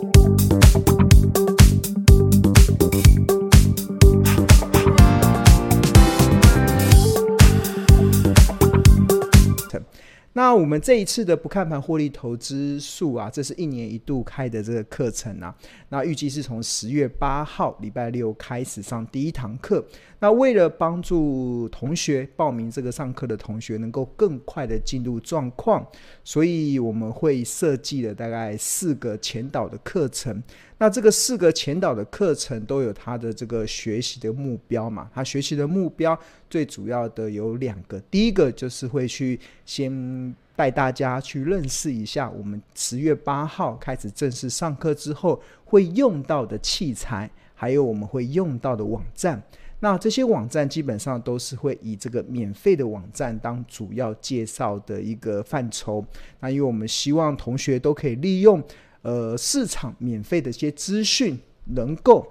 那我们这一次的不看盘获利投资术啊，这是一年一度开的这个课程啊。那预计是从十月八号礼拜六开始上第一堂课。那为了帮助同学报名这个上课的同学能够更快的进入状况，所以我们会设计了大概四个前导的课程。那这个四个前导的课程都有它的这个学习的目标嘛？它学习的目标最主要的有两个，第一个就是会去先带大家去认识一下我们十月八号开始正式上课之后会用到的器材，还有我们会用到的网站。那这些网站基本上都是会以这个免费的网站当主要介绍的一个范畴。那因为我们希望同学都可以利用。呃，市场免费的一些资讯，能够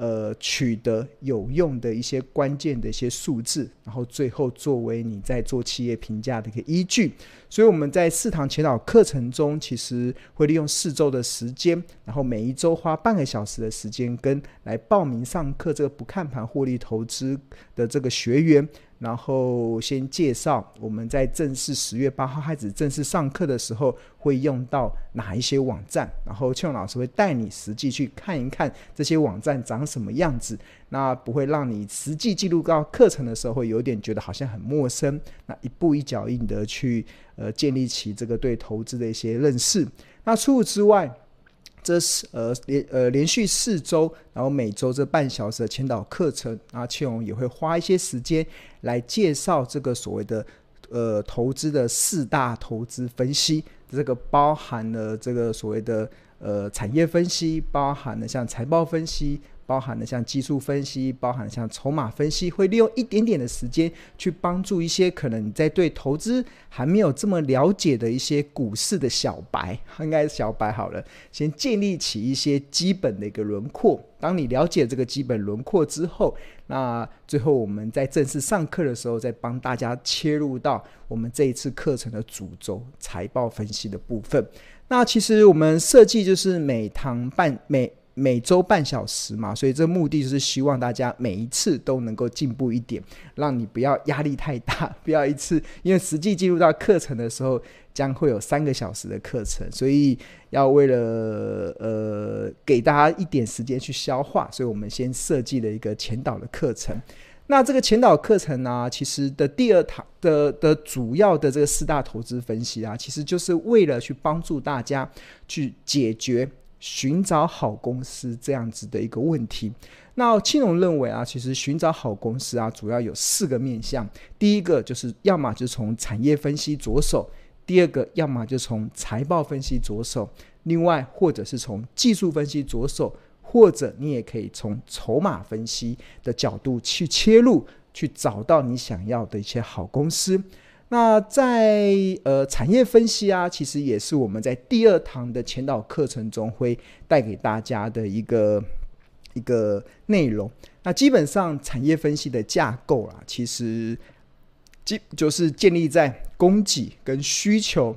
呃取得有用的一些关键的一些数字，然后最后作为你在做企业评价的一个依据。所以我们在四堂前导课程中，其实会利用四周的时间，然后每一周花半个小时的时间，跟来报名上课这个不看盘获利投资的这个学员。然后先介绍我们在正式十月八号开始正式上课的时候会用到哪一些网站，然后庆老师会带你实际去看一看这些网站长什么样子，那不会让你实际进入到课程的时候会有点觉得好像很陌生，那一步一脚印的去呃建立起这个对投资的一些认识。那除此之外，这是呃连呃连续四周，然后每周这半小时的签导课程，啊，庆荣也会花一些时间来介绍这个所谓的呃投资的四大投资分析，这个包含了这个所谓的呃产业分析，包含了像财报分析。包含了像技术分析，包含了像筹码分析，会利用一点点的时间去帮助一些可能你在对投资还没有这么了解的一些股市的小白，应该是小白好了，先建立起一些基本的一个轮廓。当你了解这个基本轮廓之后，那最后我们在正式上课的时候，再帮大家切入到我们这一次课程的主轴——财报分析的部分。那其实我们设计就是每堂半每。每周半小时嘛，所以这目的就是希望大家每一次都能够进步一点，让你不要压力太大，不要一次，因为实际进入到课程的时候将会有三个小时的课程，所以要为了呃给大家一点时间去消化，所以我们先设计了一个前导的课程。那这个前导课程呢，其实的第二堂的的主要的这个四大投资分析啊，其实就是为了去帮助大家去解决。寻找好公司这样子的一个问题，那青龙认为啊，其实寻找好公司啊，主要有四个面向。第一个就是要么就从产业分析着手，第二个要么就从财报分析着手，另外或者是从技术分析着手，或者你也可以从筹码分析的角度去切入，去找到你想要的一些好公司。那在呃产业分析啊，其实也是我们在第二堂的前导课程中会带给大家的一个一个内容。那基本上产业分析的架构啊，其实基就是建立在供给跟需求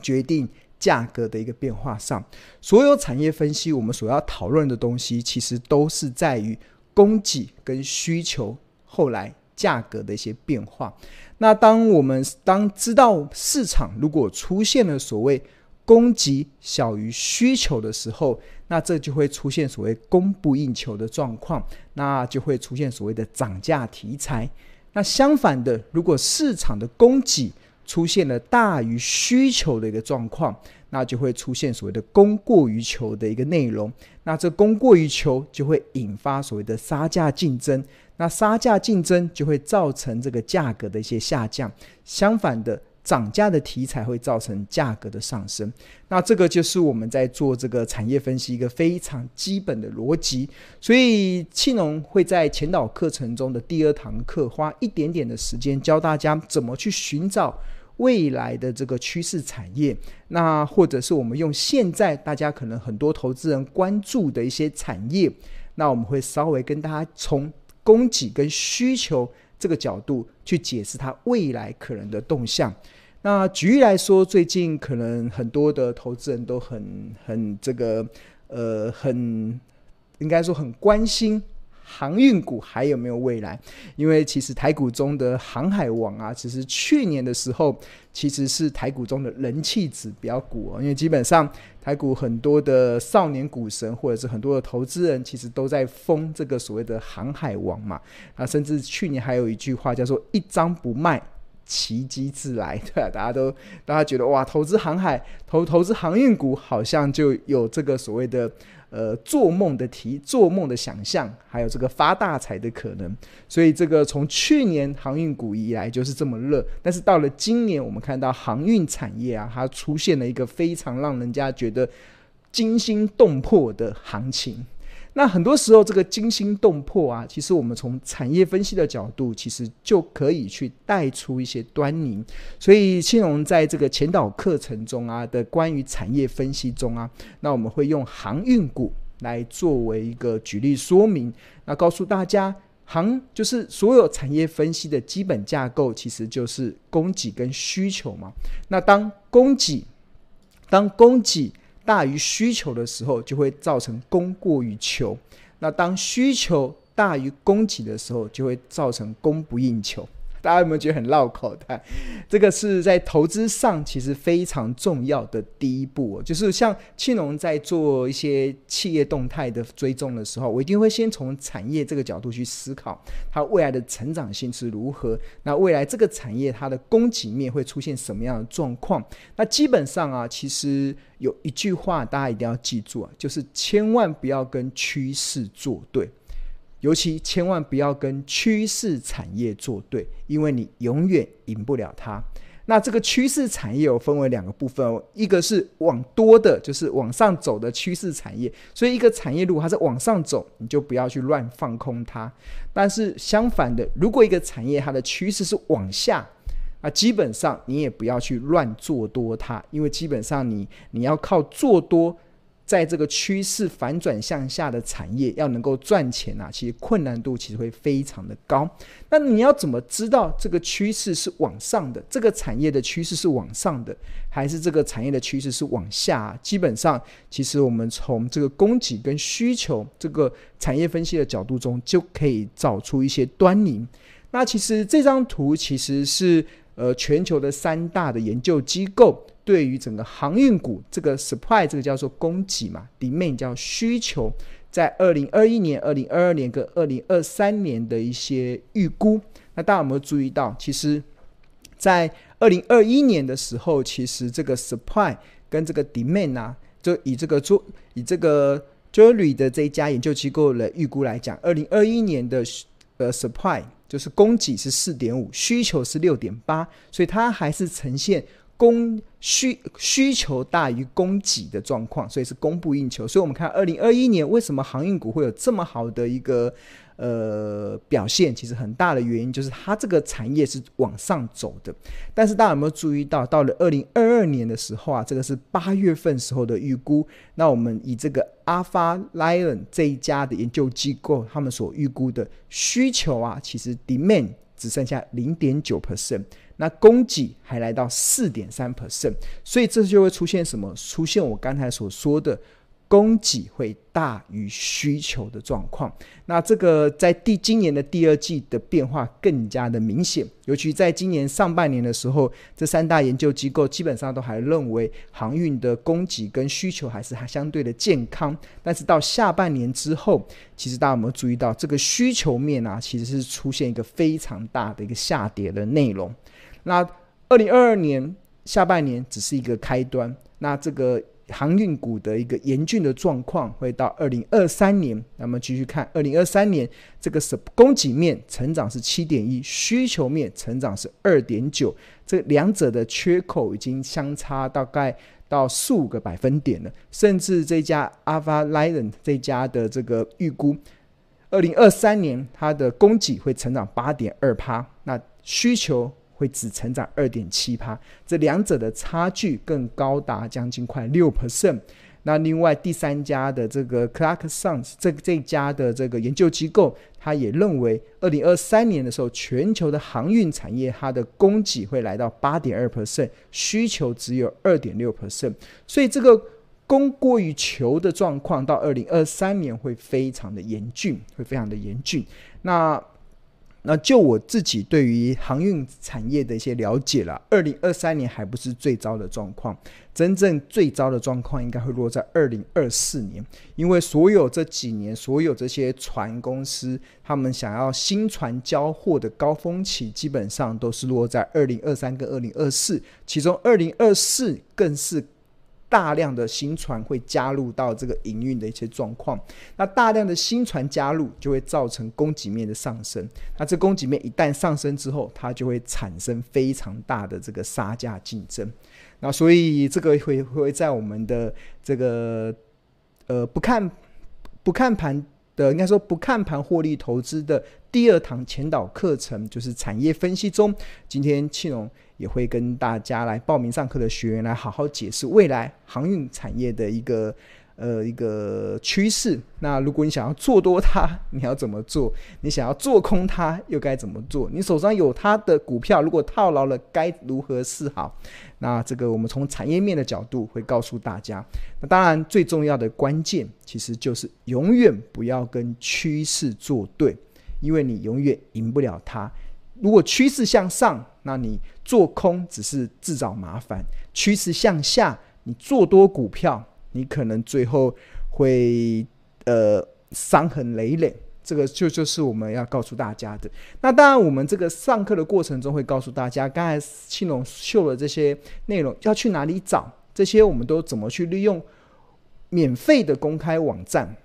决定价格的一个变化上。所有产业分析我们所要讨论的东西，其实都是在于供给跟需求后来价格的一些变化。那当我们当知道市场如果出现了所谓供给小于需求的时候，那这就会出现所谓供不应求的状况，那就会出现所谓的涨价题材。那相反的，如果市场的供给出现了大于需求的一个状况，那就会出现所谓的供过于求的一个内容。那这供过于求就会引发所谓的杀价竞争。那杀价竞争就会造成这个价格的一些下降，相反的，涨价的题材会造成价格的上升。那这个就是我们在做这个产业分析一个非常基本的逻辑。所以庆农会在前导课程中的第二堂课花一点点的时间教大家怎么去寻找未来的这个趋势产业。那或者是我们用现在大家可能很多投资人关注的一些产业，那我们会稍微跟大家从。供给跟需求这个角度去解释它未来可能的动向。那举例来说，最近可能很多的投资人都很很这个呃很应该说很关心。航运股还有没有未来？因为其实台股中的航海王啊，其实去年的时候其实是台股中的人气指标股哦。因为基本上台股很多的少年股神或者是很多的投资人，其实都在封这个所谓的航海王嘛。啊，甚至去年还有一句话叫做“一张不卖，奇迹自来”，对啊，大家都大家觉得哇，投资航海投投资航运股好像就有这个所谓的。呃，做梦的题，做梦的想象，还有这个发大财的可能，所以这个从去年航运股以来就是这么热，但是到了今年，我们看到航运产业啊，它出现了一个非常让人家觉得惊心动魄的行情。那很多时候，这个惊心动魄啊，其实我们从产业分析的角度，其实就可以去带出一些端倪。所以，庆隆在这个前导课程中啊的关于产业分析中啊，那我们会用航运股来作为一个举例说明，那告诉大家，航就是所有产业分析的基本架构，其实就是供给跟需求嘛。那当供给，当供给。大于需求的时候，就会造成供过于求；那当需求大于供给的时候，就会造成供不应求。大家有没有觉得很绕口的？这个是在投资上其实非常重要的第一步哦，就是像庆隆在做一些企业动态的追踪的时候，我一定会先从产业这个角度去思考它未来的成长性是如何。那未来这个产业它的供给面会出现什么样的状况？那基本上啊，其实有一句话大家一定要记住啊，就是千万不要跟趋势作对。尤其千万不要跟趋势产业作对，因为你永远赢不了它。那这个趋势产业有分为两个部分，一个是往多的，就是往上走的趋势产业。所以一个产业如果它是往上走，你就不要去乱放空它。但是相反的，如果一个产业它的趋势是往下，那基本上你也不要去乱做多它，因为基本上你你要靠做多。在这个趋势反转向下的产业，要能够赚钱啊，其实困难度其实会非常的高。那你要怎么知道这个趋势是往上的？这个产业的趋势是往上的，还是这个产业的趋势是往下？基本上，其实我们从这个供给跟需求这个产业分析的角度中，就可以找出一些端倪。那其实这张图其实是呃全球的三大的研究机构。对于整个航运股，这个 supply 这个叫做供给嘛，demand 叫需求，在二零二一年、二零二二年跟二零二三年的一些预估。那大家有没有注意到？其实，在二零二一年的时候，其实这个 supply 跟这个 demand 啊，就以这个做以这个 Jury 的这一家研究机构的预估来讲，二零二一年的呃 supply 就是供给是四点五，需求是六点八，所以它还是呈现。供需需求大于供给的状况，所以是供不应求。所以，我们看二零二一年为什么航运股会有这么好的一个呃表现？其实很大的原因就是它这个产业是往上走的。但是，大家有没有注意到，到了二零二二年的时候啊，这个是八月份时候的预估。那我们以这个 Alpha Lion 这一家的研究机构，他们所预估的需求啊，其实 Demand 只剩下零点九 percent。那供给还来到四点三 percent，所以这就会出现什么？出现我刚才所说的供给会大于需求的状况。那这个在第今年的第二季的变化更加的明显，尤其在今年上半年的时候，这三大研究机构基本上都还认为航运的供给跟需求还是还相对的健康。但是到下半年之后，其实大家有没有注意到这个需求面啊，其实是出现一个非常大的一个下跌的内容。那二零二二年下半年只是一个开端，那这个航运股的一个严峻的状况会到二零二三年。那么继续看二零二三年，这个是供给面成长是七点一，需求面成长是二点九，这两者的缺口已经相差大概到四五个百分点了。甚至这家 Alpha Lion 这家的这个预估，二零二三年它的供给会成长八点二趴，那需求。会只成长二点七趴，这两者的差距更高达将近快六 percent。那另外第三家的这个 Clarksons 这这家的这个研究机构，他也认为，二零二三年的时候，全球的航运产业它的供给会来到八点二 percent，需求只有二点六 percent。所以这个供过于求的状况，到二零二三年会非常的严峻，会非常的严峻。那那就我自己对于航运产业的一些了解了，二零二三年还不是最糟的状况，真正最糟的状况应该会落在二零二四年，因为所有这几年所有这些船公司，他们想要新船交货的高峰期，基本上都是落在二零二三跟二零二四，其中二零二四更是。大量的新船会加入到这个营运的一些状况，那大量的新船加入就会造成供给面的上升，那这供给面一旦上升之后，它就会产生非常大的这个杀价竞争，那所以这个会会在我们的这个呃不看不看盘的，应该说不看盘获利投资的第二堂前导课程，就是产业分析中，今天庆荣。也会跟大家来报名上课的学员来好好解释未来航运产业的一个呃一个趋势。那如果你想要做多它，你要怎么做？你想要做空它，又该怎么做？你手上有它的股票，如果套牢了，该如何是好？那这个我们从产业面的角度会告诉大家。那当然最重要的关键，其实就是永远不要跟趋势作对，因为你永远赢不了它。如果趋势向上，那你做空只是自找麻烦；趋势向下，你做多股票，你可能最后会呃伤痕累累。这个就就是我们要告诉大家的。那当然，我们这个上课的过程中会告诉大家，刚才庆龙秀的这些内容要去哪里找，这些我们都怎么去利用免费的公开网站，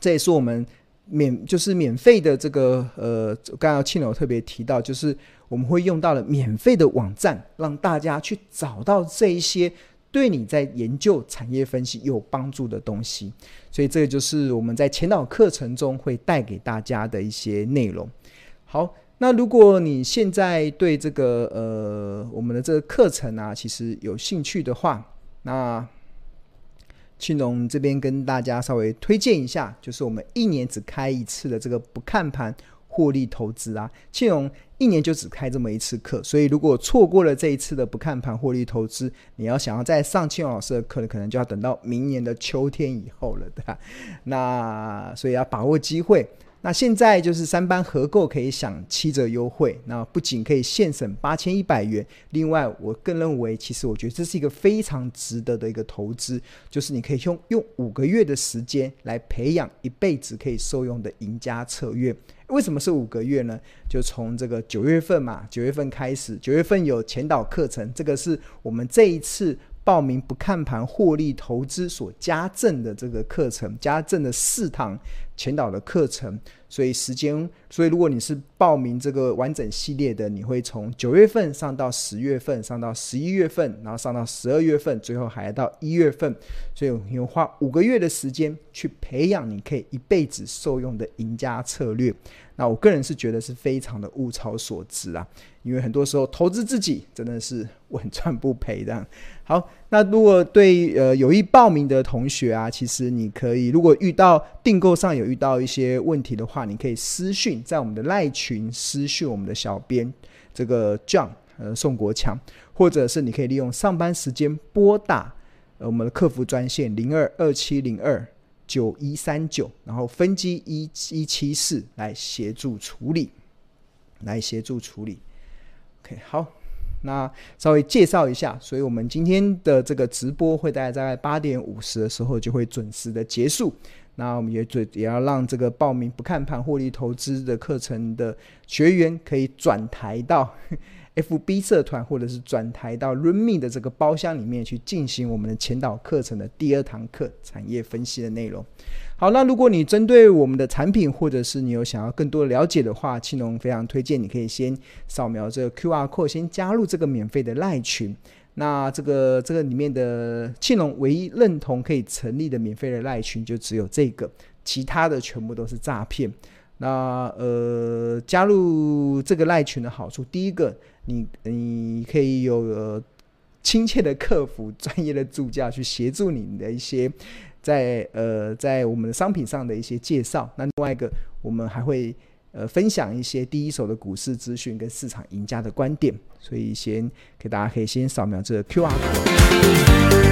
这也是我们。免就是免费的这个呃，刚刚庆龙特别提到，就是我们会用到了免费的网站，让大家去找到这一些对你在研究产业分析有帮助的东西。所以这个就是我们在前导课程中会带给大家的一些内容。好，那如果你现在对这个呃我们的这个课程啊，其实有兴趣的话，那。庆龙这边跟大家稍微推荐一下，就是我们一年只开一次的这个不看盘获利投资啊。庆龙一年就只开这么一次课，所以如果错过了这一次的不看盘获利投资，你要想要再上庆老师的课呢，可能就要等到明年的秋天以后了，对吧？那所以要把握机会。那现在就是三班合购可以享七折优惠，那不仅可以现省八千一百元，另外我更认为，其实我觉得这是一个非常值得的一个投资，就是你可以用用五个月的时间来培养一辈子可以受用的赢家策略。为什么是五个月呢？就从这个九月份嘛，九月份开始，九月份有前导课程，这个是我们这一次。报名不看盘获利投资所加赠的这个课程，加赠的四堂前导的课程，所以时间，所以如果你是报名这个完整系列的，你会从九月份上到十月份，上到十一月份，然后上到十二月份，最后还到一月份，所以你会花五个月的时间去培养你可以一辈子受用的赢家策略。那我个人是觉得是非常的物超所值啊，因为很多时候投资自己真的是稳赚不赔的。好，那如果对呃有意报名的同学啊，其实你可以如果遇到订购上有遇到一些问题的话，你可以私讯在我们的赖群私讯我们的小编这个 John 呃宋国强，或者是你可以利用上班时间拨打呃我们的客服专线零二二七零二。九一三九，然后分机一一七四来协助处理，来协助处理。OK，好，那稍微介绍一下，所以我们今天的这个直播会大概在八点五十的时候就会准时的结束。那我们也准也要让这个报名不看盘获利投资的课程的学员可以转台到。FB 社团或者是转台到 RunMe 的这个包厢里面去进行我们的前导课程的第二堂课产业分析的内容。好，那如果你针对我们的产品或者是你有想要更多的了解的话，庆龙非常推荐你可以先扫描这个 QR code，先加入这个免费的赖群。那这个这个里面的庆龙唯一认同可以成立的免费的赖群就只有这个，其他的全部都是诈骗。那呃，加入这个赖群的好处，第一个。你你可以有呃亲切的客服、专业的助教去协助你的一些在呃在我们的商品上的一些介绍。那另外一个，我们还会呃分享一些第一手的股市资讯跟市场赢家的观点。所以先给大家可以先扫描这个 QR code。